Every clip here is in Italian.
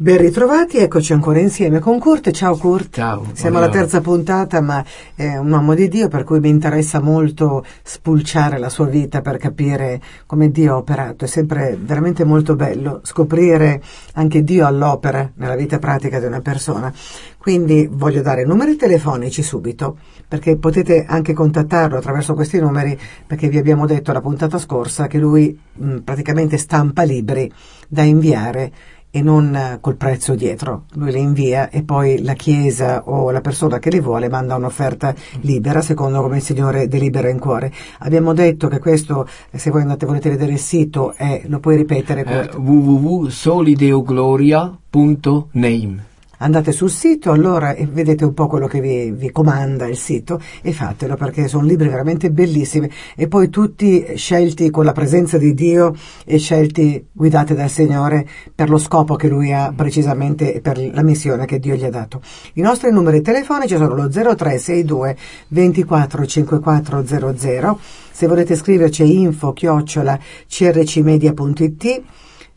Ben ritrovati, eccoci ancora insieme con Kurt. Ciao Kurt. Ciao. Siamo alla terza puntata, ma è un uomo di Dio, per cui mi interessa molto spulciare la sua vita per capire come Dio ha operato. È sempre veramente molto bello scoprire anche Dio all'opera nella vita pratica di una persona. Quindi voglio dare numeri telefonici subito, perché potete anche contattarlo attraverso questi numeri, perché vi abbiamo detto la puntata scorsa che lui mh, praticamente stampa libri da inviare e non eh, col prezzo dietro. Lui li invia e poi la chiesa o la persona che li vuole manda un'offerta libera secondo come il Signore delibera in cuore. Abbiamo detto che questo, eh, se voi andate volete vedere il sito, è, lo puoi ripetere, Eh, www.solideogloria.name Andate sul sito allora e vedete un po' quello che vi, vi comanda il sito e fatelo perché sono libri veramente bellissimi e poi tutti scelti con la presenza di Dio e scelti guidati dal Signore per lo scopo che Lui ha precisamente e per la missione che Dio gli ha dato. I nostri numeri telefonici sono lo 0362 24 5400 se volete scriverci info chiocciola crcmedia.it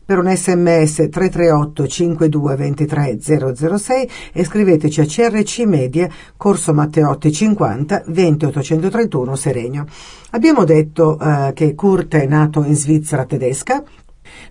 per un sms 338 52 23 006 e scriveteci a CRC Media, Corso Matteotti 50 20 831 Seregno. Abbiamo detto eh, che Kurt è nato in Svizzera tedesca,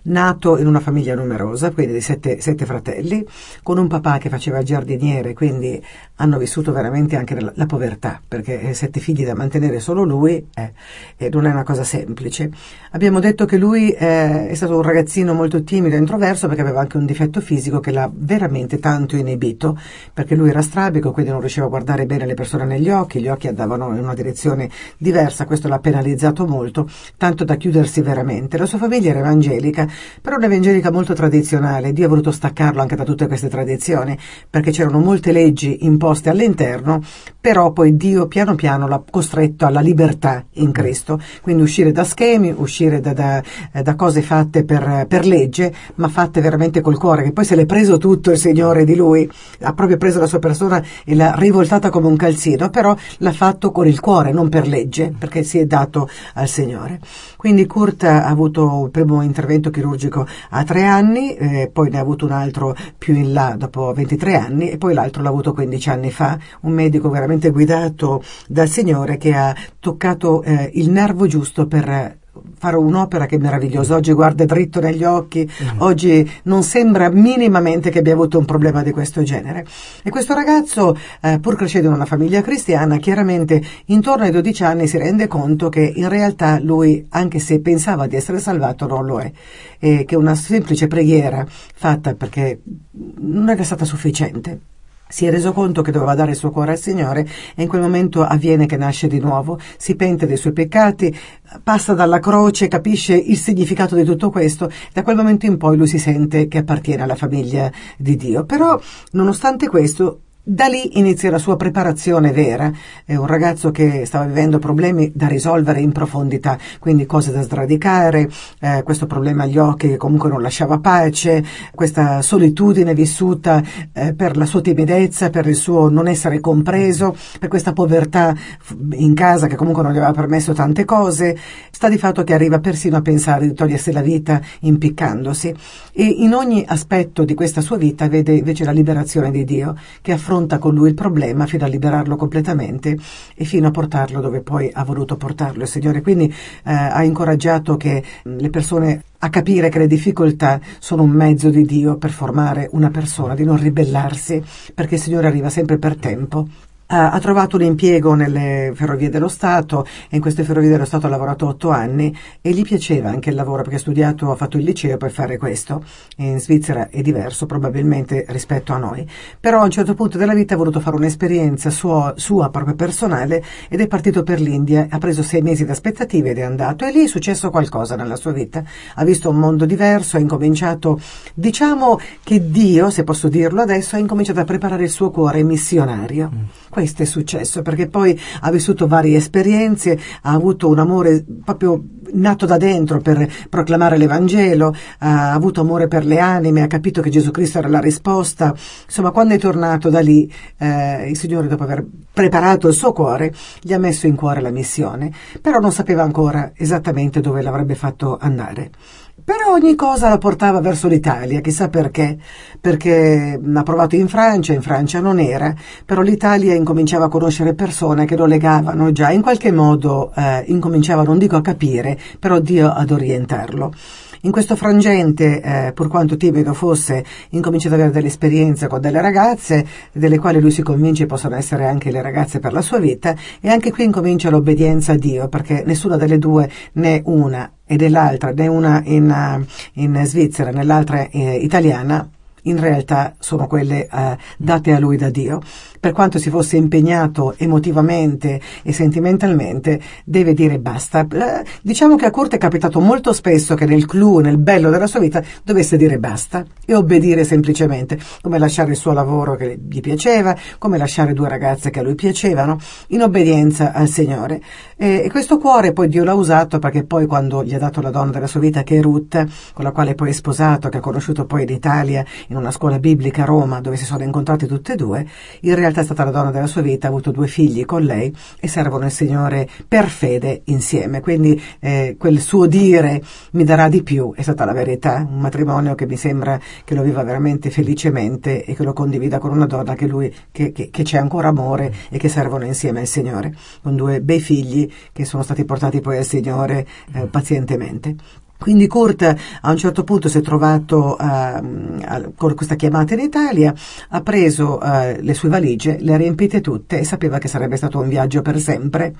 nato in una famiglia numerosa, quindi di sette, sette fratelli, con un papà che faceva giardiniere, quindi hanno vissuto veramente anche la, la povertà, perché eh, sette figli da mantenere solo lui eh, non è una cosa semplice. Abbiamo detto che lui eh, è stato un ragazzino molto timido e introverso perché aveva anche un difetto fisico che l'ha veramente tanto inibito, perché lui era strabico, quindi non riusciva a guardare bene le persone negli occhi, gli occhi andavano in una direzione diversa, questo l'ha penalizzato molto, tanto da chiudersi veramente. La sua famiglia era evangelica, però un'evangelica molto tradizionale, Dio ha voluto staccarlo anche da tutte queste tradizioni, perché c'erano molte leggi imposte all'interno, però poi Dio piano piano l'ha costretto alla libertà in Cristo, quindi uscire da schemi, uscire da, da, eh, da cose fatte per, per legge, ma fatte veramente col cuore, che poi se l'è preso tutto il Signore di lui, ha proprio preso la sua persona e l'ha rivoltata come un calzino, però l'ha fatto con il cuore, non per legge, perché si è dato al Signore. Quindi Kurt ha avuto il primo intervento chirurgico a tre anni, eh, poi ne ha avuto un altro più in là dopo 23 anni e poi l'altro l'ha avuto 15 anni fa, un medico veramente guidato dal Signore che ha toccato eh, il nervo giusto per fare un'opera che è meravigliosa. Oggi guarda dritto negli occhi, oggi non sembra minimamente che abbia avuto un problema di questo genere. E questo ragazzo, eh, pur crescendo in una famiglia cristiana, chiaramente intorno ai 12 anni si rende conto che in realtà lui, anche se pensava di essere salvato, non lo è. E che una semplice preghiera fatta perché non era stata sufficiente si è reso conto che doveva dare il suo cuore al Signore e in quel momento avviene che nasce di nuovo, si pente dei suoi peccati, passa dalla croce, capisce il significato di tutto questo, da quel momento in poi lui si sente che appartiene alla famiglia di Dio. Però, nonostante questo, da lì inizia la sua preparazione vera. È un ragazzo che stava vivendo problemi da risolvere in profondità, quindi cose da sradicare, eh, questo problema agli occhi che comunque non lasciava pace, questa solitudine vissuta eh, per la sua timidezza, per il suo non essere compreso, per questa povertà in casa che comunque non gli aveva permesso tante cose. Sta di fatto che arriva persino a pensare di togliersi la vita impiccandosi e in ogni aspetto di questa sua vita vede invece la liberazione di Dio che affronta affronta con lui il problema fino a liberarlo completamente e fino a portarlo dove poi ha voluto portarlo il Signore. Quindi eh, ha incoraggiato che mh, le persone a capire che le difficoltà sono un mezzo di Dio per formare una persona, di non ribellarsi, perché il Signore arriva sempre per tempo ha trovato un impiego nelle ferrovie dello Stato e in queste ferrovie dello Stato ha lavorato otto anni e gli piaceva anche il lavoro perché ha studiato, ha fatto il liceo per fare questo. In Svizzera è diverso probabilmente rispetto a noi, però a un certo punto della vita ha voluto fare un'esperienza sua, sua proprio personale ed è partito per l'India, ha preso sei mesi di aspettative ed è andato e lì è successo qualcosa nella sua vita. Ha visto un mondo diverso, ha incominciato, diciamo che Dio, se posso dirlo adesso, ha incominciato a preparare il suo cuore missionario. Mm questo è successo perché poi ha vissuto varie esperienze, ha avuto un amore proprio nato da dentro per proclamare l'Evangelo, ha avuto amore per le anime, ha capito che Gesù Cristo era la risposta. Insomma, quando è tornato da lì, eh, il Signore, dopo aver preparato il suo cuore, gli ha messo in cuore la missione, però non sapeva ancora esattamente dove l'avrebbe fatto andare. Però ogni cosa la portava verso l'Italia, chissà perché, perché ha provato in Francia, in Francia non era, però l'Italia incominciava a conoscere persone che lo legavano già, in qualche modo eh, incominciava, non dico a capire, però Dio ad orientarlo. In questo frangente, eh, pur quanto timido fosse, incomincia ad avere delle esperienze con delle ragazze, delle quali lui si convince possono essere anche le ragazze per la sua vita, e anche qui incomincia l'obbedienza a Dio, perché nessuna delle due né una e dell'altra, né una in, uh, in Svizzera né l'altra eh, italiana, in realtà sono quelle eh, date a lui da Dio per quanto si fosse impegnato emotivamente e sentimentalmente, deve dire basta. Eh, diciamo che a Kurt è capitato molto spesso che nel clou, nel bello della sua vita, dovesse dire basta e obbedire semplicemente, come lasciare il suo lavoro che gli piaceva, come lasciare due ragazze che a lui piacevano, in obbedienza al Signore. E, e questo cuore poi Dio l'ha usato perché poi quando gli ha dato la donna della sua vita, che è Ruth, con la quale poi è sposato, che ha conosciuto poi in Italia, in una scuola biblica a Roma, dove si sono incontrati tutte e due, in realtà realtà è stata la donna della sua vita, ha avuto due figli con lei e servono il Signore per fede insieme. Quindi eh, quel suo dire mi darà di più è stata la verità, un matrimonio che mi sembra che lo viva veramente felicemente e che lo condivida con una donna che lui che, che, che c'è ancora amore e che servono insieme al Signore, con due bei figli che sono stati portati poi al Signore eh, pazientemente. Quindi Kurt a un certo punto si è trovato uh, con questa chiamata in Italia, ha preso uh, le sue valigie, le ha riempite tutte e sapeva che sarebbe stato un viaggio per sempre.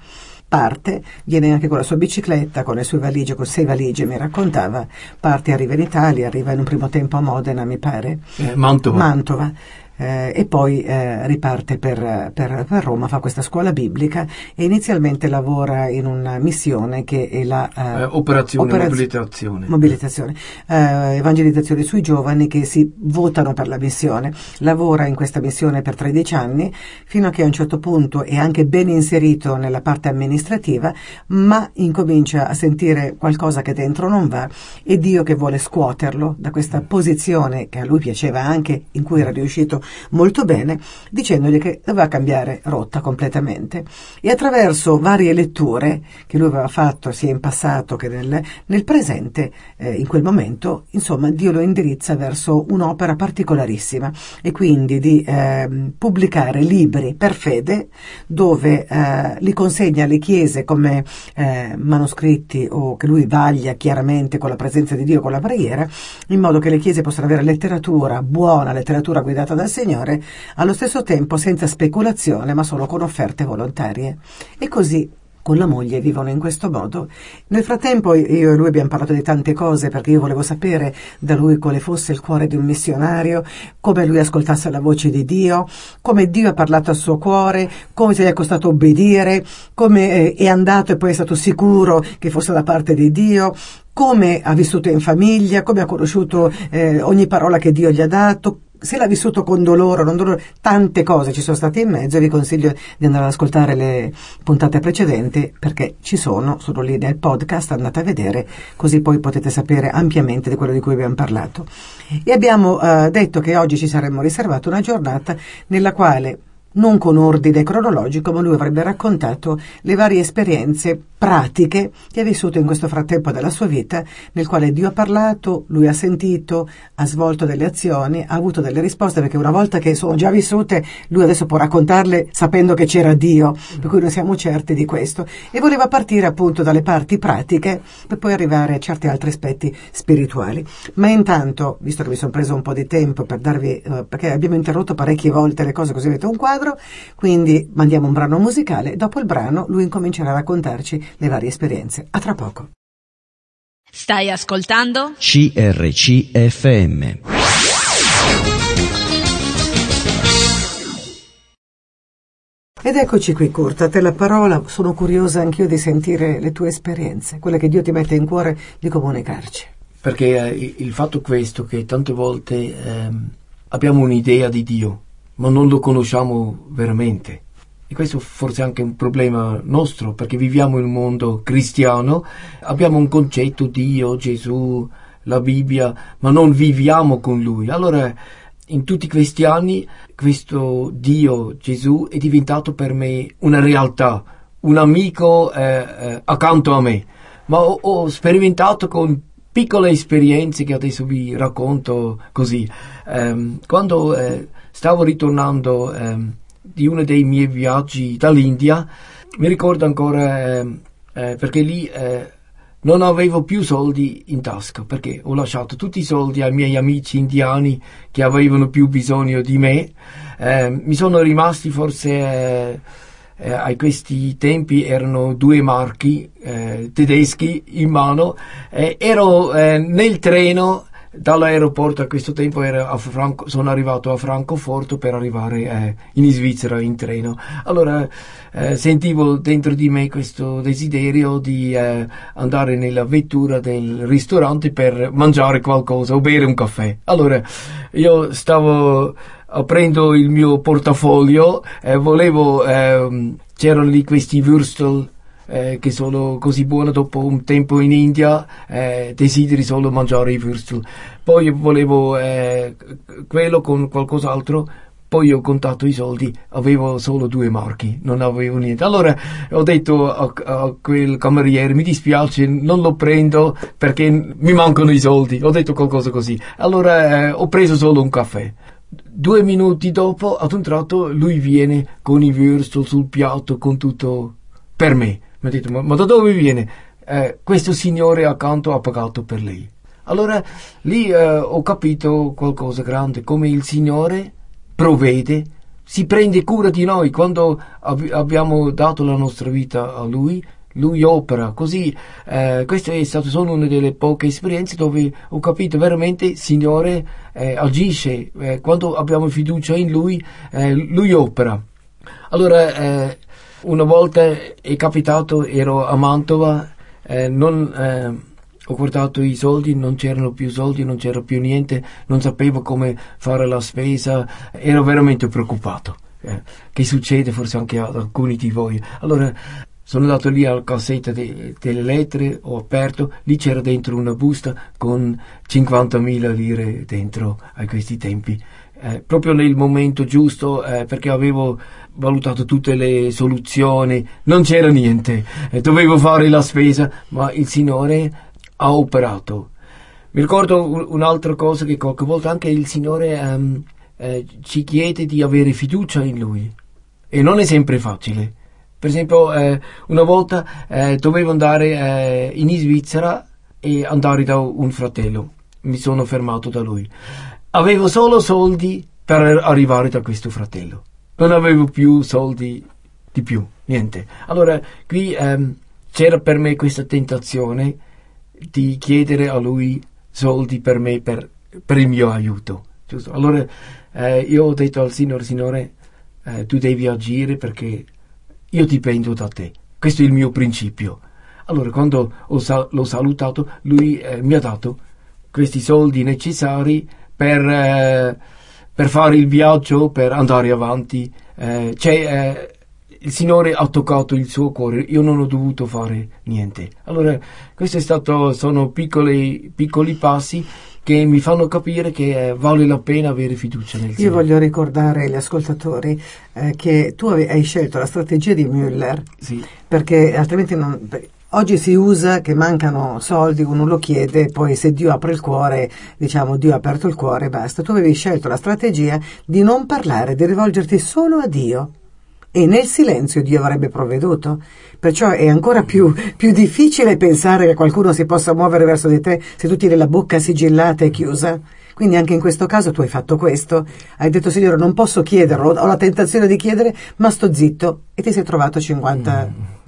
Parte, viene anche con la sua bicicletta, con le sue valigie, con sei valigie, mi raccontava, parte, arriva in Italia, arriva in un primo tempo a Modena, mi pare. Eh, Mantova. Mantova eh, e poi eh, riparte per, per, per, Roma, fa questa scuola biblica e inizialmente lavora in una missione che è la eh, eh operazione operaz- mobilitazione, mobilitazione eh, evangelizzazione sui giovani che si votano per la missione. Lavora in questa missione per 13 anni fino a che a un certo punto è anche ben inserito nella parte amministrativa, ma incomincia a sentire qualcosa che dentro non va e Dio che vuole scuoterlo da questa posizione che a lui piaceva anche, in cui era riuscito molto bene, dicendogli che doveva cambiare rotta completamente. E attraverso varie letture che lui aveva fatto sia in passato che nel, nel presente, eh, in quel momento, insomma, Dio lo indirizza verso un'opera particolarissima e quindi di eh, pubblicare libri per fede dove eh, li consegna alle chiese come eh, manoscritti o che lui vaglia chiaramente con la presenza di Dio, con la preghiera, in modo che le chiese possano avere letteratura buona, letteratura guidata dal Signore, allo stesso tempo senza speculazione, ma solo con offerte volontarie. E così con la moglie vivono in questo modo. Nel frattempo io e lui abbiamo parlato di tante cose perché io volevo sapere da lui quale fosse il cuore di un missionario, come lui ascoltasse la voce di Dio, come Dio ha parlato al suo cuore, come gli è costato obbedire, come eh, è andato e poi è stato sicuro che fosse da parte di Dio, come ha vissuto in famiglia, come ha conosciuto eh, ogni parola che Dio gli ha dato, se l'ha vissuto con dolore o non dolore, tante cose ci sono state in mezzo vi consiglio di andare ad ascoltare le puntate precedenti perché ci sono, sono lì nel podcast, andate a vedere così poi potete sapere ampiamente di quello di cui abbiamo parlato. E abbiamo eh, detto che oggi ci saremmo riservato una giornata nella quale non con ordine cronologico, ma lui avrebbe raccontato le varie esperienze pratiche che ha vissuto in questo frattempo della sua vita, nel quale Dio ha parlato, lui ha sentito, ha svolto delle azioni, ha avuto delle risposte, perché una volta che sono già vissute, lui adesso può raccontarle sapendo che c'era Dio, per cui noi siamo certi di questo. E voleva partire appunto dalle parti pratiche per poi arrivare a certi altri aspetti spirituali. Ma intanto, visto che mi sono preso un po' di tempo per darvi, eh, perché abbiamo interrotto parecchie volte le cose così avete un quadro, quindi mandiamo un brano musicale, dopo il brano lui incomincerà a raccontarci le varie esperienze. A tra poco. Stai ascoltando? CRCFM. Ed eccoci qui, Kurt, a te la parola. Sono curiosa anch'io di sentire le tue esperienze, quelle che Dio ti mette in cuore di comunicarci. Perché eh, il fatto è questo, che tante volte eh, abbiamo un'idea di Dio, ma non lo conosciamo veramente e questo forse è anche un problema nostro, perché viviamo in un mondo cristiano, abbiamo un concetto Dio, Gesù, la Bibbia, ma non viviamo con Lui. Allora, in tutti questi anni, questo Dio, Gesù, è diventato per me una realtà, un amico eh, eh, accanto a me. Ma ho, ho, sperimentato con piccole esperienze che adesso vi racconto così. Eh, quando eh, stavo ritornando ehm, di uno dei miei viaggi dall'India, mi ricordo ancora ehm, eh, perché lì eh, non avevo più soldi in tasca perché ho lasciato tutti i soldi ai miei amici indiani che avevano più bisogno di me. Eh, mi sono rimasti forse eh, eh, a questi tempi erano due marchi eh, tedeschi in mano. ero eh, nel treno dall'aeroporto a questo tempo a Franco, sono arrivato a Francoforte per arrivare eh, in Svizzera in treno. Allora eh, sentivo dentro di me questo desiderio di eh, andare nella vettura del ristorante per mangiare qualcosa o bere un caffè. Allora io stavo aprendo il mio portafoglio e volevo, ehm, c'erano lì questi Würstel eh, che sono così buone dopo un tempo in India, eh, desideri solo mangiare i würstel. Poi volevo eh, quello con qualcos'altro, poi ho contato i soldi, avevo solo due marchi, non avevo niente. Allora ho detto a, a, quel cameriere, mi dispiace, non lo prendo perché mi mancano i soldi. Ho detto qualcosa così. Allora eh, ho preso solo un caffè. Due minuti dopo, ad un tratto, lui viene con i würstel sul piatto, con tutto per me. Mi ha detto, ma, ma da dove viene? Eh, questo signore accanto ha pagato per lei. Allora lì eh, ho capito qualcosa grande, come il Signore provvede, si prende cura di noi quando ab- abbiamo dato la nostra vita a Lui. Lui opera così. Eh, questa è stata solo una delle poche esperienze dove ho capito veramente il Signore eh, agisce. Eh, quando abbiamo fiducia in Lui, eh, Lui opera. Allora, eh, una volta è capitato, ero a Mantova, eh, non, eh, ho guardato i soldi, non c'erano più soldi, non c'era più niente, non sapevo come fare la spesa, ero veramente preoccupato. Eh, che succede forse anche ad alcuni di voi. Allora sono andato lì alla cassetta de, delle lettere, ho aperto, lì c'era dentro una busta con 50.000 lire dentro a questi tempi eh, proprio nel momento giusto eh, perché avevo valutato tutte le soluzioni, non c'era niente, eh, dovevo fare la spesa, ma il Signore ha operato. Mi ricordo un'altra cosa che qualche volta anche il Signore ehm, eh, ci chiede di avere fiducia in Lui. E non è sempre facile. Per esempio, eh, una volta eh, dovevo andare in Svizzera e andare da un fratello, mi sono fermato da lui Avevo solo soldi per arrivare da questo fratello. Non avevo più soldi di più, niente. Allora qui ehm, c'era per me questa tentazione di chiedere a lui soldi per me, per, per il mio aiuto. Giusto? Allora eh, io ho detto al Signore, Signore, eh, tu devi agire perché io dipendo da te. Questo è il mio principio. Allora quando sal- l'ho salutato, lui eh, mi ha dato questi soldi necessari per, eh, per fare il viaggio, per andare avanti. Eh, cioè, il Signore ha toccato il suo cuore, io non ho dovuto fare niente. Allora, questi sono piccoli, piccoli passi che mi fanno capire che eh, vale la pena avere fiducia nel Signore. Io voglio ricordare agli ascoltatori eh, che tu hai scelto la strategia di Müller sì. perché altrimenti non, Oggi si usa che mancano soldi, uno lo chiede, poi se Dio apre il cuore, diciamo Dio ha aperto il cuore, basta. Tu avevi scelto la strategia di non parlare, di rivolgerti solo a Dio. E nel silenzio Dio avrebbe provveduto. Perciò è ancora più, più difficile pensare che qualcuno si possa muovere verso di te se tu tieni la bocca sigillata e chiusa. Quindi anche in questo caso tu hai fatto questo, hai detto Signore non posso chiederlo, ho la tentazione di chiedere, ma sto zitto e ti sei trovato 50 mm.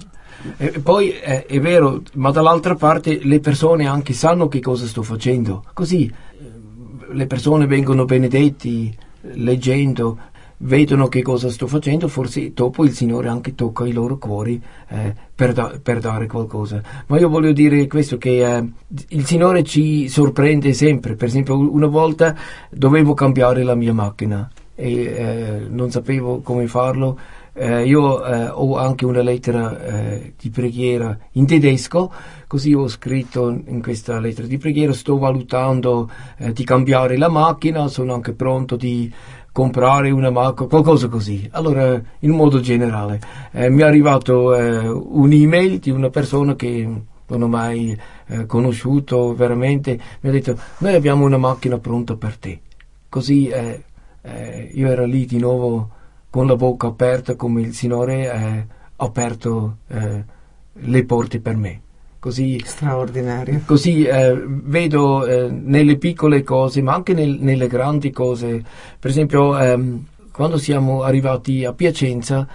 E poi è, è, vero, ma dall'altra parte le persone anche sanno che cosa sto facendo. Così eh, le persone vengono benedetti leggendo, vedono che cosa sto facendo, forse dopo il Signore anche tocca i loro cuori eh, per, da, per, dare qualcosa. Ma io voglio dire questo che eh, il Signore ci sorprende sempre. Per esempio, una volta dovevo cambiare la mia macchina e eh, non sapevo come farlo eh, io eh, ho anche una lettera eh, di preghiera in tedesco, così ho scritto in questa lettera di preghiera, sto valutando eh, di cambiare la macchina, sono anche pronto di comprare una macchina, qualcosa così. Allora, in modo generale, eh, mi è arrivato eh, un'email di una persona che non ho mai conosciuto veramente, mi ha detto noi abbiamo una macchina pronta per te. Così io ero lì di nuovo con la bocca aperta come il Signore ha aperto eh, le porte per me. Così, Straordinario. Così eh, vedo eh, nelle piccole cose, ma anche nel, nelle grandi cose. Per esempio, ehm, quando siamo arrivati a Piacenza,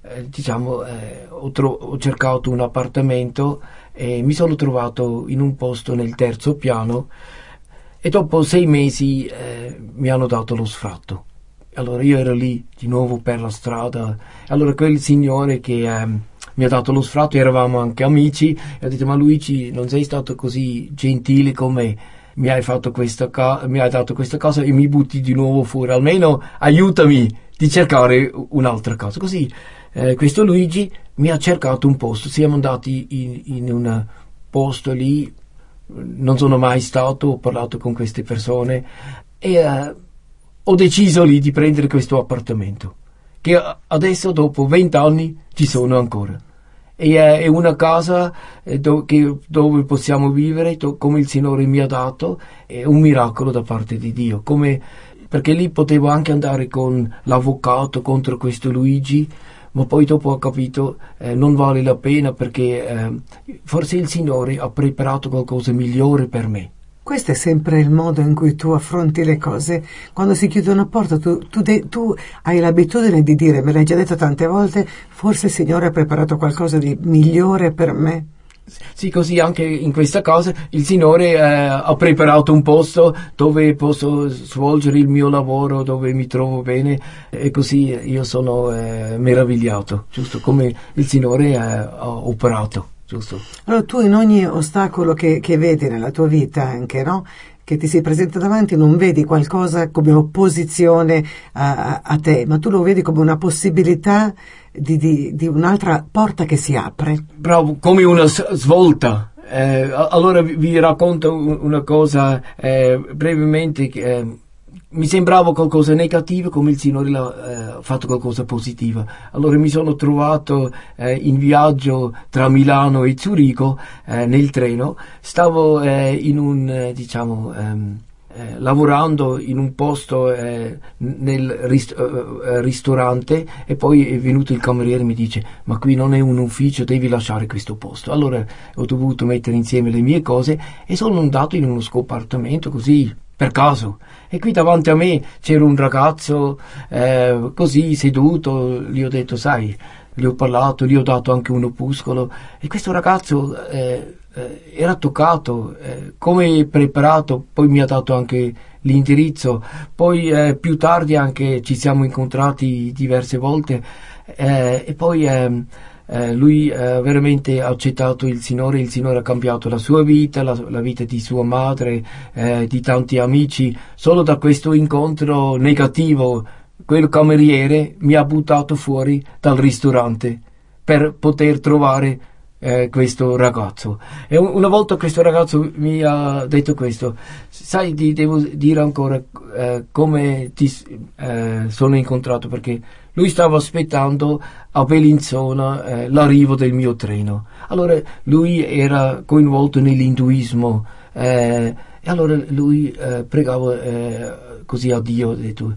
eh, diciamo, eh, ho, tro- ho, cercato un appartamento e mi sono trovato in un posto nel terzo piano e dopo sei mesi eh, mi hanno dato lo sfratto. Allora io ero lì di nuovo per la strada. Allora quel signore che eh, mi ha dato lo sfratto, eravamo anche amici, e ha detto ma Luigi non sei stato così gentile con me. Mi hai, ca- mi hai dato questa cosa e mi butti di nuovo fuori. Almeno aiutami di cercare un'altra cosa. Così eh, questo Luigi mi ha cercato un posto. Siamo andati in, in un posto lì. Non sono mai stato, ho parlato con queste persone e eh, ho deciso lì di prendere questo appartamento, che adesso dopo 20 anni ci sono ancora. E è una casa eh, dove possiamo vivere come il Signore mi ha dato, è un miracolo da parte di Dio, come, perché lì potevo anche andare con l'avvocato contro questo Luigi, ma poi dopo ho capito eh, non vale la pena perché eh, forse il Signore ha preparato qualcosa migliore per me. Questo è sempre il modo in cui tu affronti le cose. Quando si chiude una porta, tu, tu, de, tu, hai l'abitudine di dire, me l'hai già detto tante volte, forse il Signore ha preparato qualcosa di migliore per me. Sì, così anche in questa cosa il Signore eh, ha preparato un posto dove posso svolgere il mio lavoro, dove mi trovo bene e così io sono eh, meravigliato, giusto come il Signore eh, ha operato giusto? Allora tu in ogni ostacolo che, che vedi nella tua vita anche, no? che ti si presenta davanti non vedi qualcosa come opposizione a, a te, ma tu lo vedi come una possibilità di, di, di un'altra porta che si apre. Bravo, come una svolta. Eh, allora vi, racconto una cosa eh, brevemente. Eh, mi sembrava qualcosa di negativo come il Signore ha eh, fatto qualcosa positivo. Allora mi sono trovato eh, in viaggio tra Milano e Zurigo eh, nel treno, stavo eh, in un, eh, diciamo, ehm, eh, lavorando in un posto nel rist- ristorante e poi è venuto il cameriere e mi dice ma qui non è un ufficio, devi lasciare questo posto. Allora ho dovuto mettere insieme le mie cose e sono andato in uno scompartimento così per caso. E qui davanti a me c'era un ragazzo eh, così seduto, gli ho detto, sai, gli ho parlato, gli ho dato anche un opuscolo. E questo ragazzo eh, eh, era toccato, eh, come preparato, poi mi ha dato anche l'indirizzo, poi eh, più tardi anche ci siamo incontrati diverse volte eh, e poi ehm, eh, lui eh, veramente ha accettato il Signore, il Signore ha cambiato la sua vita, la, la vita di sua madre, eh, di tanti amici. Solo da questo incontro negativo, quel cameriere mi ha buttato fuori dal ristorante per poter trovare eh, questo ragazzo. E una volta questo ragazzo mi ha detto questo, sai, ti devo dire ancora eh, come ti eh, sono incontrato perché lui stava aspettando a Bellinzona eh, l'arrivo del mio treno. Allora lui era coinvolto nell'induismo eh, e allora lui eh, pregava eh, così a Dio, ha detto,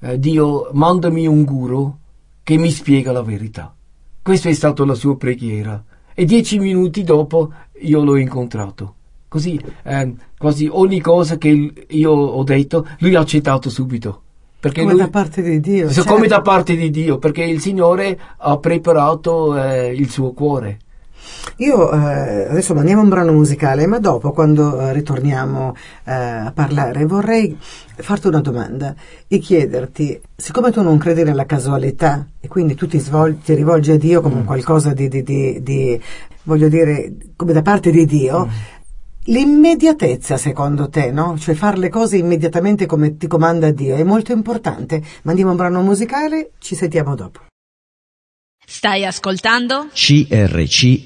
eh, Dio mandami un guru che mi spiega la verità. Questa è stata la sua preghiera e dieci minuti dopo io l'ho incontrato. Così eh, quasi ogni cosa che io ho detto lui ha accettato subito. Perché come lui, da parte di Dio. Certo. Come da parte di Dio, perché il Signore ha preparato eh, il suo cuore. Io eh, adesso mandiamo un brano musicale, ma dopo, quando eh, ritorniamo eh, a parlare, vorrei farti una domanda e chiederti, siccome tu non credi nella casualità e quindi tu ti, svol- ti rivolgi a Dio come mm. qualcosa di, di, di, di, voglio dire, come da parte di Dio, mm L'immediatezza, secondo te, no? Cioè fare le cose immediatamente come ti comanda Dio, è molto importante. Mandiamo un brano musicale, ci sentiamo dopo. Stai ascoltando? CRCFM.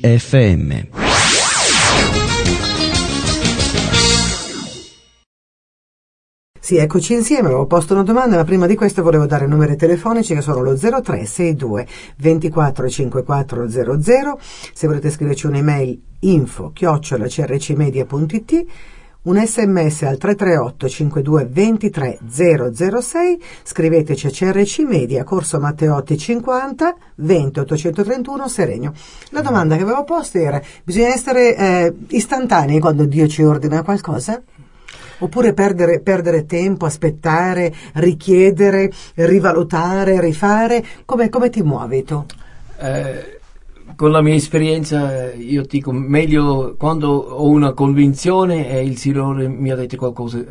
Sì, eccoci insieme, avevo posto una domanda, ma prima di questo volevo dare i numeri telefonici che sono lo 0362 245400, se volete scriverci un'email info chiocciola crcmedia.it un sms al 338 52 23 006 scriveteci a CRC Media Corso Matteotti 50 20 831 Seregno la domanda che avevo posto era bisogna essere eh, istantanei quando Dio ci ordina qualcosa? Oppure perdere, perdere, tempo, aspettare, richiedere, rivalutare, rifare? Come, come ti muovi tu? Eh, con la mia esperienza io dico meglio quando ho una convinzione e il Signore mi ha detto qualcosa,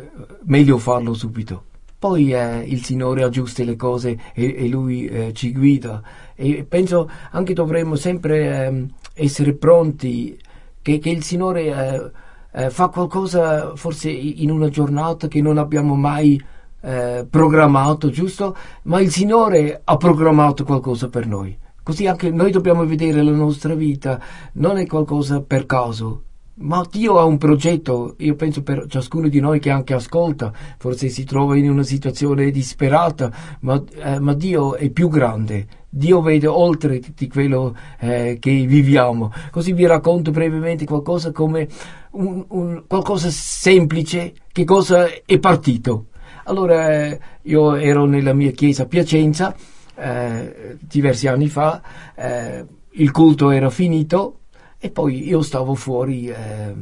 meglio farlo subito. Poi eh, il Signore aggiusta le cose e, e Lui eh, ci guida. E penso anche dovremmo sempre eh, essere pronti che, che il Signore eh, fa qualcosa forse in una giornata che non abbiamo mai eh, programmato, giusto? Ma il Signore ha programmato qualcosa per noi. Così anche noi dobbiamo vedere la nostra vita, non è qualcosa per caso, ma Dio ha un progetto, io penso per ciascuno di noi che anche ascolta, forse si trova in una situazione disperata, ma, eh, ma Dio è più grande, Dio vede oltre di quello eh, che viviamo. Così vi racconto brevemente qualcosa come un, un, qualcosa semplice, che cosa è partito. Allora, io ero nella mia chiesa a Piacenza, eh, diversi anni fa, eh, il culto era finito e poi io stavo fuori eh,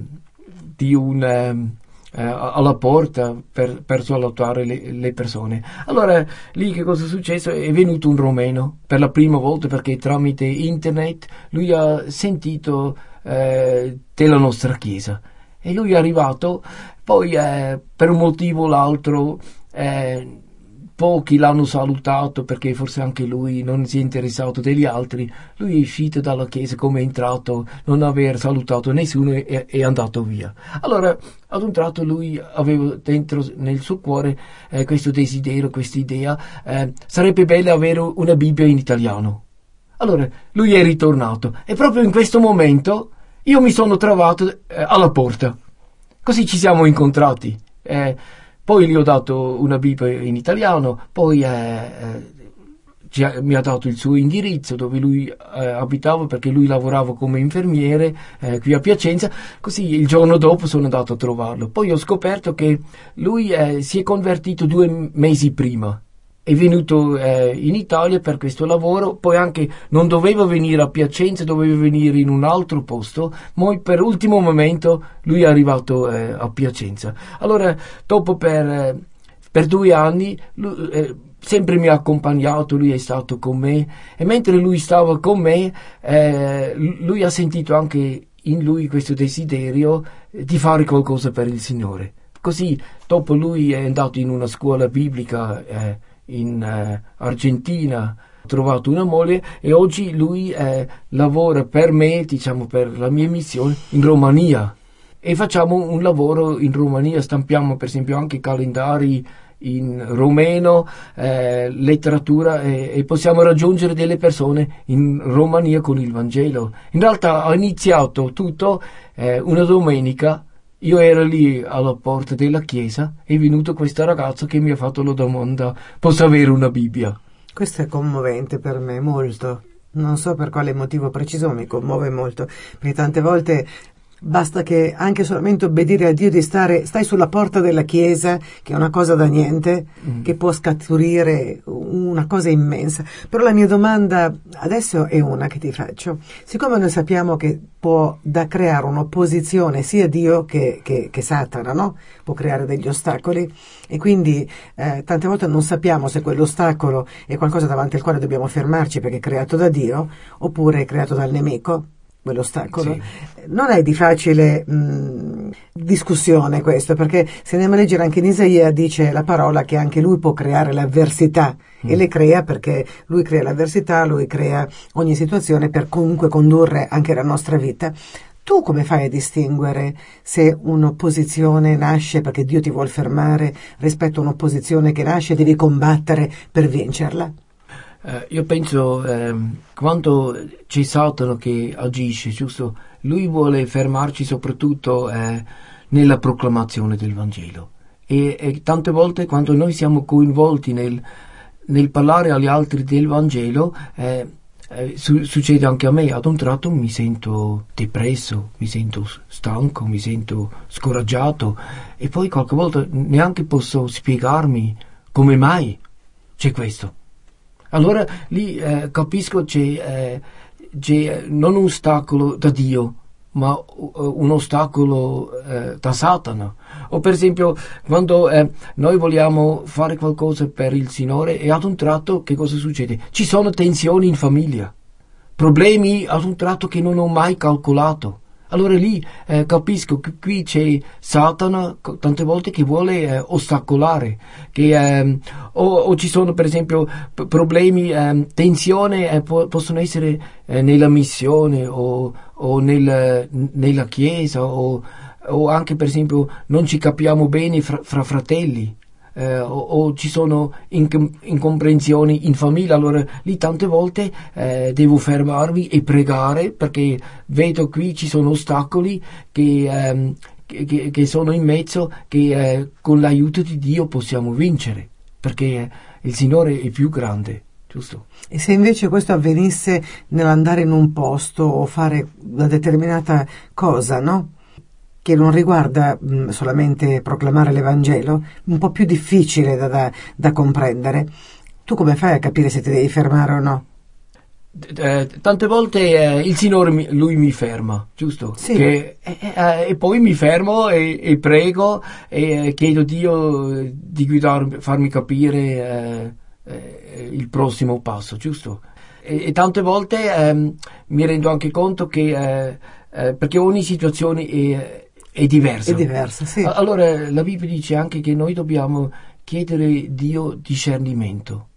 di un, ehm, eh, alla porta per, per salutare le, le, persone. Allora lì che cosa è successo? È venuto un romeno per la prima volta perché tramite internet lui ha sentito eh, della nostra chiesa e lui è arrivato, poi eh, per un motivo o l'altro eh, Pochi l'hanno salutato perché forse anche lui non si è interessato degli altri. Lui è uscito dalla chiesa come è entrato, non aver salutato nessuno e è andato via. Allora, ad un tratto lui aveva dentro nel suo cuore eh, questo desiderio, questa idea, eh, sarebbe bello avere una Bibbia in italiano. Allora, lui è ritornato e proprio in questo momento io mi sono trovato eh, alla porta. Così ci siamo incontrati. Poi gli ho dato una Bibbia in italiano, poi eh, eh, mi ha dato il suo indirizzo dove lui eh, abitava perché lui lavorava come infermiere eh, qui a Piacenza, così il giorno dopo sono andato a trovarlo. Poi ho scoperto che lui eh, si è convertito due mesi prima è venuto eh, in Italia per questo lavoro, poi anche non doveva venire a Piacenza, doveva venire in un altro posto, ma per ultimo momento lui è arrivato eh, a Piacenza. Allora, dopo per, eh, per due anni, lui, eh, sempre mi ha accompagnato, lui è stato con me e mentre lui stava con me, eh, lui ha sentito anche in lui questo desiderio di fare qualcosa per il Signore. Così, dopo lui è andato in una scuola biblica eh, in eh, Argentina, ho trovato una moglie e oggi lui eh, lavora per me, diciamo per la mia missione, in Romania. E facciamo un lavoro in Romania, stampiamo per esempio anche calendari in romeno, eh, letteratura e, e, possiamo raggiungere delle persone in Romania con il Vangelo. In realtà ha iniziato tutto eh, una domenica io ero lì alla porta della chiesa e è venuto questo ragazzo che mi ha fatto la domanda: posso avere una Bibbia? Questo è commovente per me, molto. Non so per quale motivo preciso, mi commuove molto, perché tante volte Basta che anche solamente obbedire a Dio di stare, stai sulla porta della chiesa, che è una cosa da niente, mm. che può scaturire una cosa immensa. Però la mia domanda adesso è una che ti faccio. Siccome noi sappiamo che può da creare un'opposizione sia Dio che, che, che Satana, no? Può creare degli ostacoli e quindi eh, tante volte non sappiamo se quell'ostacolo è qualcosa davanti al quale dobbiamo fermarci perché è creato da Dio oppure è creato dal nemico quell'ostacolo. Sì. Non è di facile mh, discussione questo, perché se andiamo a leggere anche in Isaia dice la parola che anche lui può creare l'avversità mm. e le crea perché lui crea l'avversità, lui crea ogni situazione per comunque condurre anche la nostra vita. Tu come fai a distinguere se un'opposizione nasce perché Dio ti vuole fermare rispetto a un'opposizione che nasce e devi combattere per vincerla? Eh, io penso ehm, quando c'è Satana che agisce, giusto? Lui vuole fermarci soprattutto eh, nella proclamazione del Vangelo. E, e, tante volte quando noi siamo coinvolti nel, nel parlare agli altri del Vangelo, eh, eh, su- succede anche a me, ad un tratto mi sento depresso, mi sento stanco, mi sento scoraggiato e poi qualche volta neanche posso spiegarmi come mai c'è questo. Allora lì eh, capisco c'è, eh, c'è non un ostacolo da Dio, ma un ostacolo eh, da Satana. O per esempio quando eh, noi vogliamo fare qualcosa per il Signore e ad un tratto che cosa succede? Ci sono tensioni in famiglia, problemi ad un tratto che non ho mai calcolato. Allora lì eh, capisco che qui c'è Satana tante volte che vuole eh, ostacolare, che, eh, o, o, ci sono per esempio problemi, ehm, tensioni eh, po- possono essere eh, nella missione o, o nel, nella chiesa o, o, anche per esempio non ci capiamo bene fra, fra fratelli eh, o, o, ci sono incomprensioni in famiglia, allora lì tante volte eh, devo fermarmi e pregare perché vedo qui ci sono ostacoli che, ehm, che, che sono in mezzo che eh, con l'aiuto di Dio possiamo vincere perché il Signore è più grande. Giusto. E se invece questo avvenisse nell'andare in un posto o fare una determinata cosa, no? Che non riguarda mh, mm, solamente proclamare l'Evangelo, un po' più difficile da, da, da, comprendere. Tu come fai a capire se ti devi fermare o no? Eh, tante volte eh, il Signore mi, lui mi ferma, giusto? Sì. Che, eh, eh e poi mi fermo e, e prego e eh, chiedo a Dio di guidarmi, farmi capire il prossimo passo, giusto? E, e tante volte ehm, mi rendo anche conto che perché ogni situazione è è diversa. È diversa, sì. Allora la Bibbia dice anche che noi dobbiamo chiedere Dio discernimento,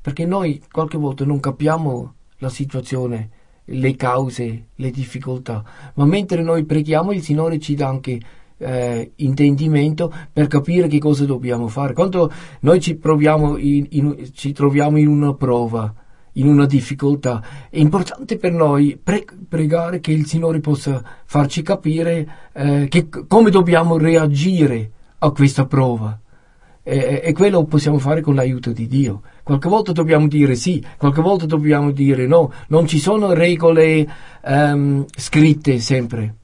perché noi qualche volta non capiamo la situazione, le cause, le difficoltà, ma mentre noi preghiamo il Signore ci dà anche eh, intendimento per capire che cosa dobbiamo fare. Quando noi ci, in, in, ci troviamo in una prova, in una difficoltà. È importante per noi pre- pregare che il Signore possa farci capire eh, che, come dobbiamo reagire a questa prova. E, e, quello possiamo fare con l'aiuto di Dio. Qualche volta dobbiamo dire sì, qualche volta dobbiamo dire no. Non ci sono regole um, scritte sempre,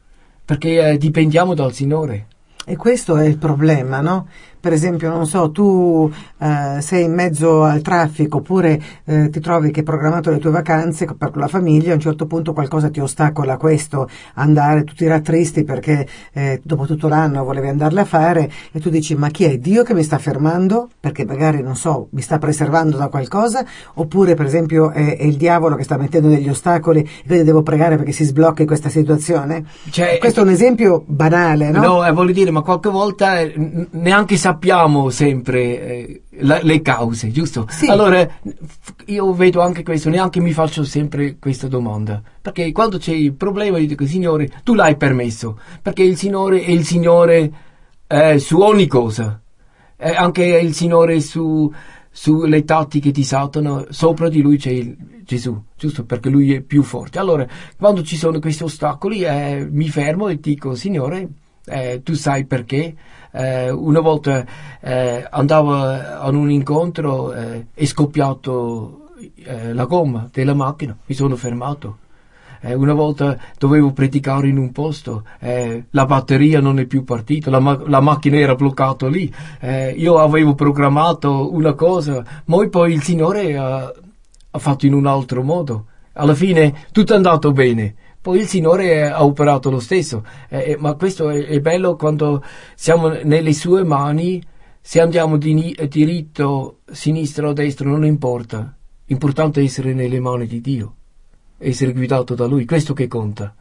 perché eh, dipendiamo dal Signore. E questo è il problema, no? Per esempio, non so, tu eh, sei in mezzo al traffico oppure eh, ti trovi che hai programmato le tue vacanze per la famiglia, a un certo punto qualcosa ti ostacola questo, andare, tu ti rattristi perché eh, dopo tutto l'anno volevi andarle a fare e tu dici ma chi è Dio che mi sta fermando? Perché magari, non so, mi sta preservando da qualcosa oppure per esempio è, è il diavolo che sta mettendo degli ostacoli e quindi devo pregare perché si sblocchi questa situazione? Cioè, Questo è un esempio banale, no? No, eh, voglio dire, ma qualche volta eh, neanche sa sappiamo sempre eh, la, le cause, giusto? Sì. Allora, io vedo anche questo, neanche mi faccio sempre questa domanda. Perché quando c'è il problema, io dico, Signore, tu l'hai permesso. Perché il Signore è il Signore eh, su ogni cosa. Eh, anche il Signore su, sulle tattiche di Satana, sopra di lui c'è il, Gesù, giusto? Perché lui è più forte. Allora, quando ci sono questi ostacoli, eh, mi fermo e dico, Signore, eh, tu sai perché? Eh, una volta eh, andavo a un incontro e eh, è scoppiato eh, la gomma della macchina, mi sono fermato. Eh, una volta dovevo predicare in un posto, la batteria non è più partita, la, ma- la macchina era bloccata lì. io avevo programmato una cosa, ma poi il Signore ha, ha fatto in un altro modo. Alla fine tutto è andato bene poi il Signore ha operato lo stesso. Eh, ma questo è, è, bello quando siamo nelle sue mani, se andiamo di diritto, sinistra o destra, non importa. L'importante è essere nelle mani di Dio, essere guidato da Lui, questo che conta.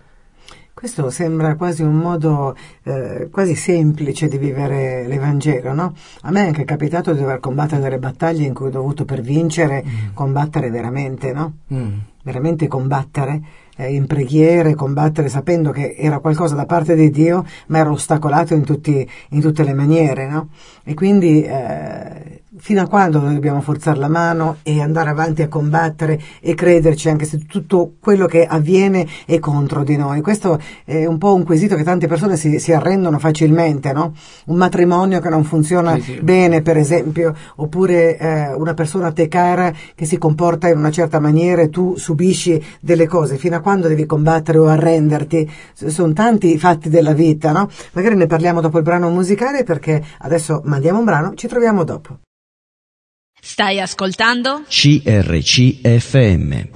Questo sembra quasi un modo eh, quasi semplice di vivere l'Evangelo, no? A me è anche capitato di dover combattere delle battaglie in cui ho dovuto per vincere mm. combattere veramente, no? Mm. Veramente combattere eh, in preghiere, combattere sapendo che era qualcosa da parte di Dio, ma era ostacolato in, tutti, in tutte le maniere, no? E quindi eh, fino a quando noi dobbiamo forzare la mano e andare avanti a combattere e crederci anche se tutto quello che avviene è contro di noi? Questo è un po' un quesito che tante persone si, si arrendono facilmente, no? Un matrimonio che non funziona Sì, sì. bene, per esempio, oppure eh, una persona a te cara che si comporta in una certa maniera e tu subisci delle cose. Fino a quando devi combattere o arrenderti? Sono tanti i fatti della vita, no? Magari ne parliamo dopo il brano musicale perché adesso mandiamo un brano, ci troviamo dopo. Stai ascoltando? CRCFM.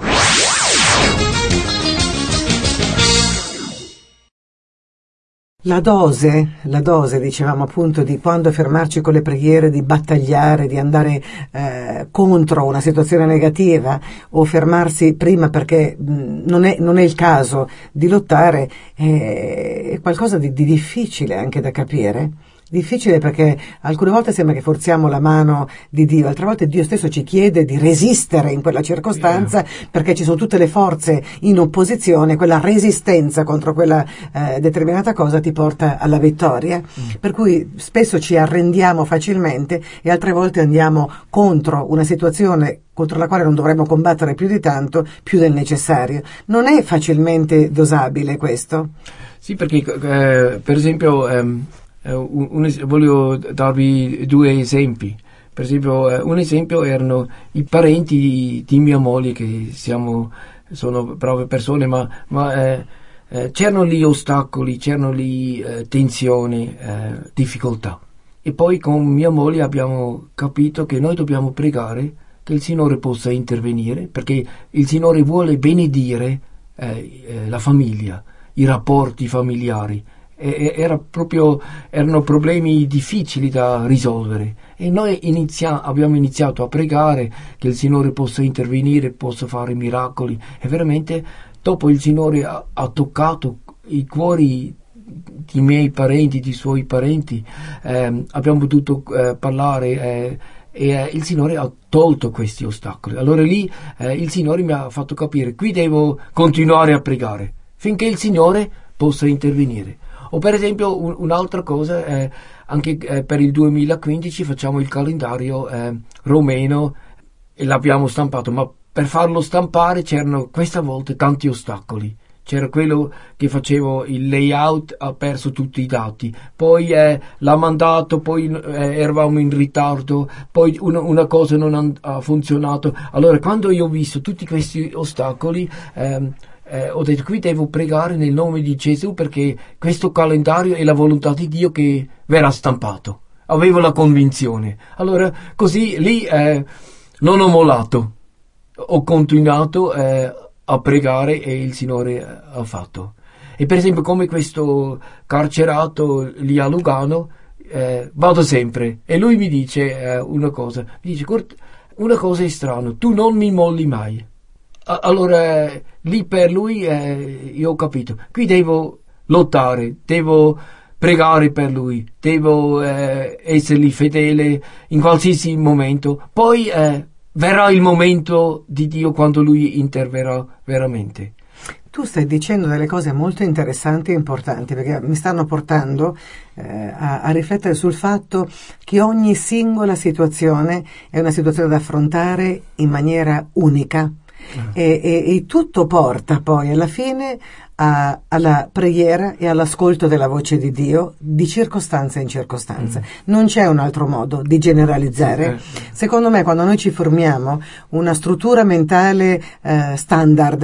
La dose, la dose, dicevamo appunto, di quando fermarci con le preghiere, di battagliare, di andare eh, contro una situazione negativa o fermarsi prima perché mh, non, è, non è il caso di lottare, è, è qualcosa di, di difficile anche da capire. Difficile perché alcune volte sembra che forziamo la mano di Dio, altre volte Dio stesso ci chiede di resistere in quella circostanza perché ci sono tutte le forze in opposizione, quella resistenza contro quella eh, determinata cosa ti porta alla vittoria. Per cui spesso ci arrendiamo facilmente e altre volte andiamo contro una situazione contro la quale non dovremmo combattere più di tanto, più del necessario. Non è facilmente dosabile questo. Sì, perché eh, per esempio ehm, eh, un- un es- voglio darvi due esempi. Per esempio, eh, un esempio erano i parenti di, di mia moglie, che siamo, sono brave persone, ma, ma, eh, eh, c'erano lì ostacoli, c'erano lì eh, tensioni, eh, difficoltà. E poi con mia moglie abbiamo capito che noi dobbiamo pregare che il Signore possa intervenire, perché il Signore vuole benedire eh, eh, la famiglia, i rapporti familiari. Era proprio, erano problemi difficili da risolvere e noi inizia- abbiamo iniziato a pregare che il Signore possa intervenire, possa fare miracoli e veramente dopo il Signore ha, ha toccato i cuori di miei parenti, di suoi parenti, ehm, abbiamo potuto eh, parlare eh, e eh, il Signore ha tolto questi ostacoli. Allora lì eh, il Signore mi ha fatto capire, qui devo continuare a pregare finché il Signore possa intervenire. O per esempio un- un'altra cosa, eh, anche eh, per il 2015 facciamo il calendario eh, romeno e l'abbiamo stampato, ma per farlo stampare c'erano questa volta tanti ostacoli. C'era quello che facevo il layout, ha perso tutti i dati, poi eh, l'ha mandato, poi eh, eravamo in ritardo, poi una, una cosa non ha funzionato. Allora, quando io ho visto tutti questi ostacoli, ehm, eh, ho detto qui devo pregare nel nome di Gesù perché questo calendario è la volontà di Dio che verrà stampato. Avevo la convinzione. Allora, così lì eh, non ho mollato, ho continuato eh, a pregare e il Signore ha fatto. E per esempio come questo carcerato lì a Lugano, eh, vado sempre e lui mi dice eh, una cosa, mi dice "Kurt, una cosa è strana, tu non mi molli mai. Allora lì per lui eh, io ho capito, qui devo lottare, devo pregare per lui, devo eh, essergli fedele in qualsiasi momento, poi eh, verrà il momento di Dio quando lui interverrà veramente. Tu stai dicendo delle cose molto interessanti e importanti perché mi stanno portando eh, a, a riflettere sul fatto che ogni singola situazione è una situazione da affrontare in maniera unica e, e- e tutto porta poi alla fine a- alla preghiera e all'ascolto della voce di Dio di circostanza in circostanza. Non c'è un altro modo di generalizzare. Sì, eh. Secondo me quando noi ci formiamo una struttura mentale eh, standard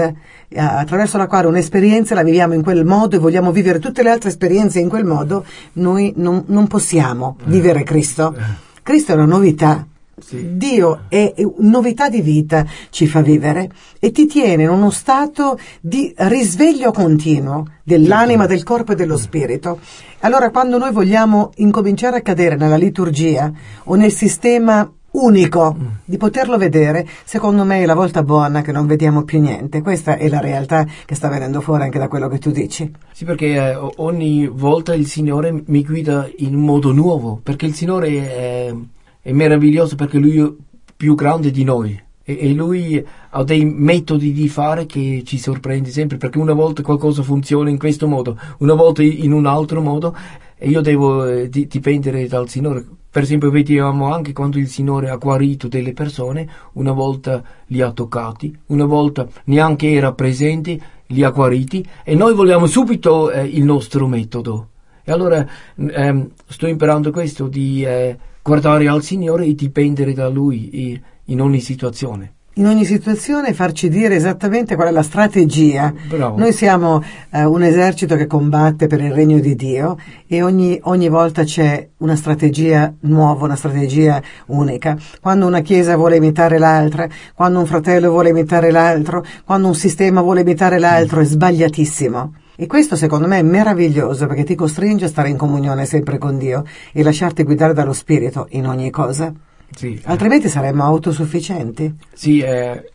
eh, attraverso la quale un'esperienza la viviamo in quel modo e vogliamo vivere tutte le altre esperienze in quel modo, noi non, non possiamo vivere Cristo. Cristo è una novità. Sì. Dio è è novità di vita, ci fa vivere e ti tiene in uno stato di risveglio continuo dell'anima, del corpo e dello spirito. Allora quando noi vogliamo incominciare a cadere nella liturgia o nel sistema unico di poterlo vedere, secondo me è la volta buona che non vediamo più niente. Questa è la realtà che sta venendo fuori anche da quello che tu dici. Sì, perché eh, ogni volta il Signore mi guida in un modo nuovo, perché il Signore è, è meraviglioso perché Lui è più grande di noi e, Lui ha dei metodi di fare che ci sorprende sempre, perché una volta qualcosa funziona in questo modo, una volta in un altro modo e io devo eh, di- dipendere dal Signore per esempio vediamo anche quando il Signore ha guarito delle persone, una volta li ha toccati, una volta neanche era presente, li ha guariti e noi vogliamo subito eh, il nostro metodo. E allora ehm, sto imparando questo di eh, guardare al Signore e dipendere da Lui in ogni situazione in ogni situazione farci dire esattamente qual è la strategia. Bravo. Noi siamo eh, un esercito che combatte per il regno di Dio e ogni, ogni, volta c'è una strategia nuova, una strategia unica. Quando una chiesa vuole imitare l'altra, quando un fratello vuole imitare l'altro, quando un sistema vuole imitare l'altro, è sbagliatissimo. E questo secondo me è meraviglioso perché ti costringe a stare in comunione sempre con Dio e lasciarti guidare dallo Spirito in ogni cosa. Sì, eh. Altrimenti eh. saremmo autosufficienti. Sì, eh,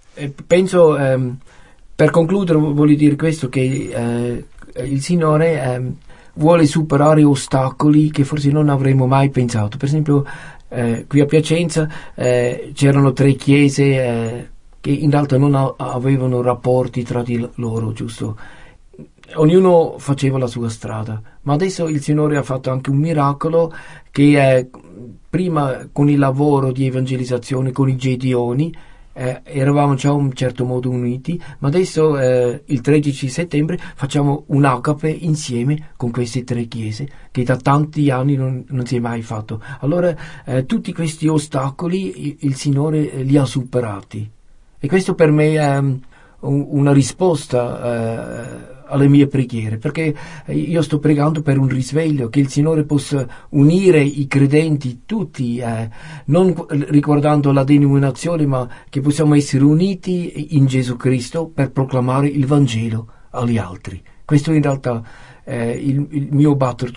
penso, ehm, per concludere voglio dire questo, che eh, il Signore ehm, vuole superare ostacoli che forse non avremmo mai pensato. Per esempio, eh, qui a Piacenza eh, c'erano tre chiese che in realtà non a- avevano rapporti tra di loro, giusto? Ognuno faceva la sua strada, ma adesso il Signore ha fatto anche un miracolo che è prima con il lavoro di evangelizzazione con i Gedeoni eh, eravamo già in un certo modo uniti, ma adesso eh, il 13 settembre facciamo un agape insieme con queste tre chiese che da tanti anni non, non si è mai fatto. Allora eh, tutti questi ostacoli il, il Signore eh, li ha superati e questo per me è um, una risposta eh, alle mie preghiere, perché io sto pregando per un risveglio, che il Signore possa unire i credenti tutti, eh, non riguardando la denominazione, ma che possiamo essere uniti in Gesù Cristo per proclamare il Vangelo agli altri. Questo in realtà è il, il mio batter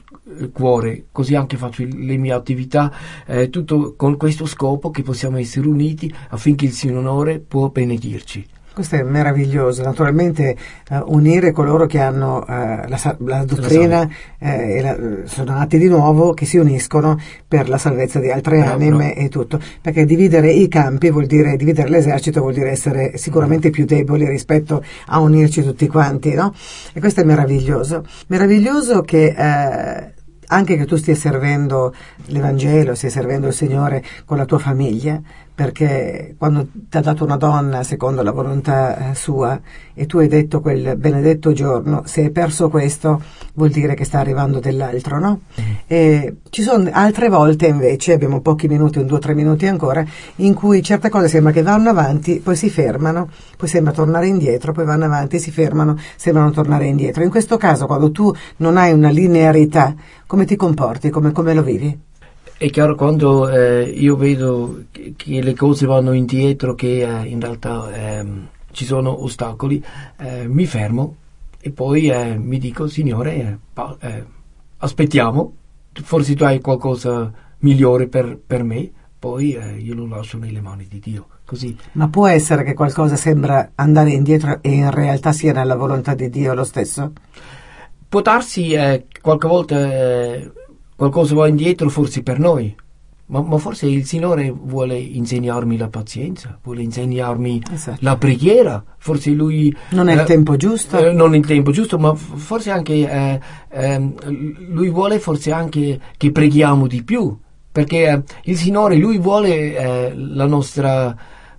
cuore, così anche faccio le mie attività, eh, tutto con questo scopo che possiamo essere uniti affinché il Signore può benedirci. Questo è meraviglioso, naturalmente uh, unire coloro che hanno uh, la, la, dottrina eh, la, sono nati di nuovo, che si uniscono per la salvezza di altre Bravo. anime e tutto, perché dividere i campi vuol dire, dividere l'esercito vuol dire essere sicuramente più deboli rispetto a unirci tutti quanti, no? E questo è meraviglioso. Meraviglioso che... Eh, anche che tu stia servendo l'Evangelo, stia servendo il Signore con la tua famiglia, perché quando ti ha dato una donna secondo la volontà eh, sua e tu hai detto quel benedetto giorno, se hai perso questo vuol dire che sta arrivando dell'altro, no? Mm. E ci sono altre volte invece, abbiamo pochi minuti, un due o tre minuti ancora, in cui certe cose sembra che vanno avanti, poi si fermano, poi sembra tornare indietro, poi vanno avanti, si fermano, sembrano tornare indietro. In questo caso, quando tu non hai una linearità, come ti comporti, come, come lo vivi? È chiaro quando eh, io vedo che, le cose vanno indietro, che eh, in realtà ehm, ci sono ostacoli, eh, mi fermo e poi eh, mi dico, Signore, eh, pa- eh, aspettiamo, forse tu hai qualcosa migliore per, per me, poi io lo lascio nelle mani di Dio. Così. Ma può essere che qualcosa sembra andare indietro e in realtà sia nella volontà di Dio lo stesso? Può darsi qualche volta qualcosa va indietro forse per noi, ma, ma, forse il Signore vuole insegnarmi la pazienza, vuole insegnarmi esatto. la preghiera, forse Lui... Non è eh, il tempo giusto? Eh, non è il tempo giusto, ma forse anche eh, ehm, Lui vuole forse anche che preghiamo di più, perché eh, il Signore, Lui vuole eh, la nostra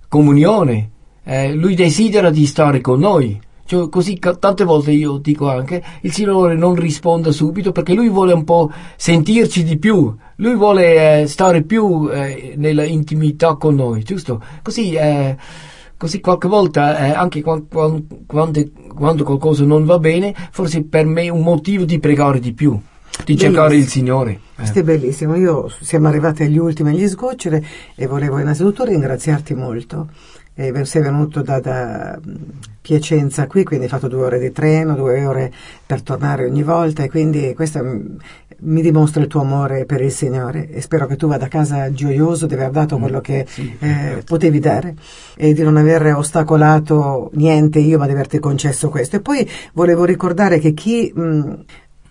comunione, eh, Lui desidera di stare con noi. Cioè, così tante volte io dico anche, il Signore non risponda subito perché Lui vuole un po' sentirci di più, Lui vuole eh, stare più eh, nella intimità con noi, giusto? Così, eh, così qualche volta, eh, anche quando, quando, quando, qualcosa non va bene, forse per me è un motivo di pregare di più. Di bellissimo. cercare il Signore. Questo è bellissimo. Io siamo arrivati agli ultimi agli sgoccioli e volevo innanzitutto ringraziarti molto eh, sei venuto da, da, Piacenza qui, quindi hai fatto due ore di treno, due ore per tornare ogni volta e quindi questo mi dimostra il tuo amore per il Signore e spero che tu vada a casa gioioso di aver dato mm, quello che sì, eh, potevi dare e di non aver ostacolato niente io ma di averti concesso questo. E poi volevo ricordare che chi... Mh,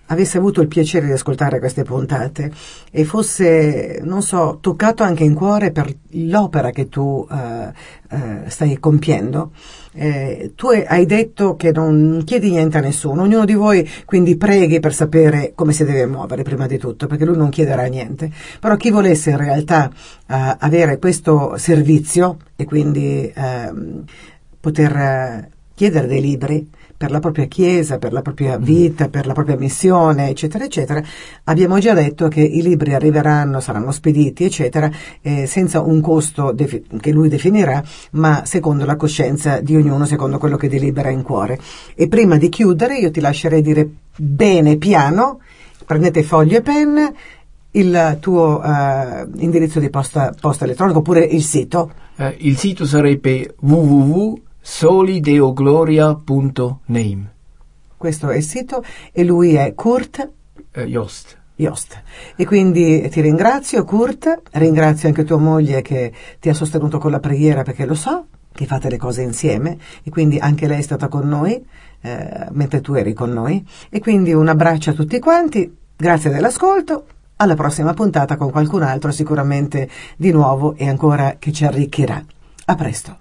avesse avuto il piacere di ascoltare queste puntate e fosse, non so, toccato anche in cuore per l'opera che tu eh, eh, stai compiendo, eh, tu hai detto che non chiedi niente a nessuno, ognuno di voi quindi preghi per sapere come si deve muovere prima di tutto, perché lui non chiederà niente. Però chi volesse in realtà eh, avere questo servizio e quindi ehm, poter eh, chiedere dei libri, per la propria chiesa, per la propria mm. vita, per la propria missione, eccetera, eccetera, abbiamo già detto che i libri arriveranno, saranno spediti, eccetera, eh, senza un costo defi- che lui definirà, ma secondo la coscienza di ognuno, secondo quello che delibera in cuore. E prima di chiudere io ti lascerei dire bene piano, prendete foglio e penna, il tuo uh, indirizzo di posta, posta elettronica oppure il sito? Uh, il sito sarebbe www solideogloria.name. Questo è il sito e lui è Kurt eh, Jost. Jost. E quindi ti ringrazio Kurt, ringrazio anche tua moglie che ti ha sostenuto con la preghiera perché lo so che fate le cose insieme e quindi anche lei è stata con noi eh, mentre tu eri con noi e quindi un abbraccio a tutti quanti, grazie dell'ascolto, alla prossima puntata con qualcun altro sicuramente di nuovo e ancora che ci arricchirà. A presto.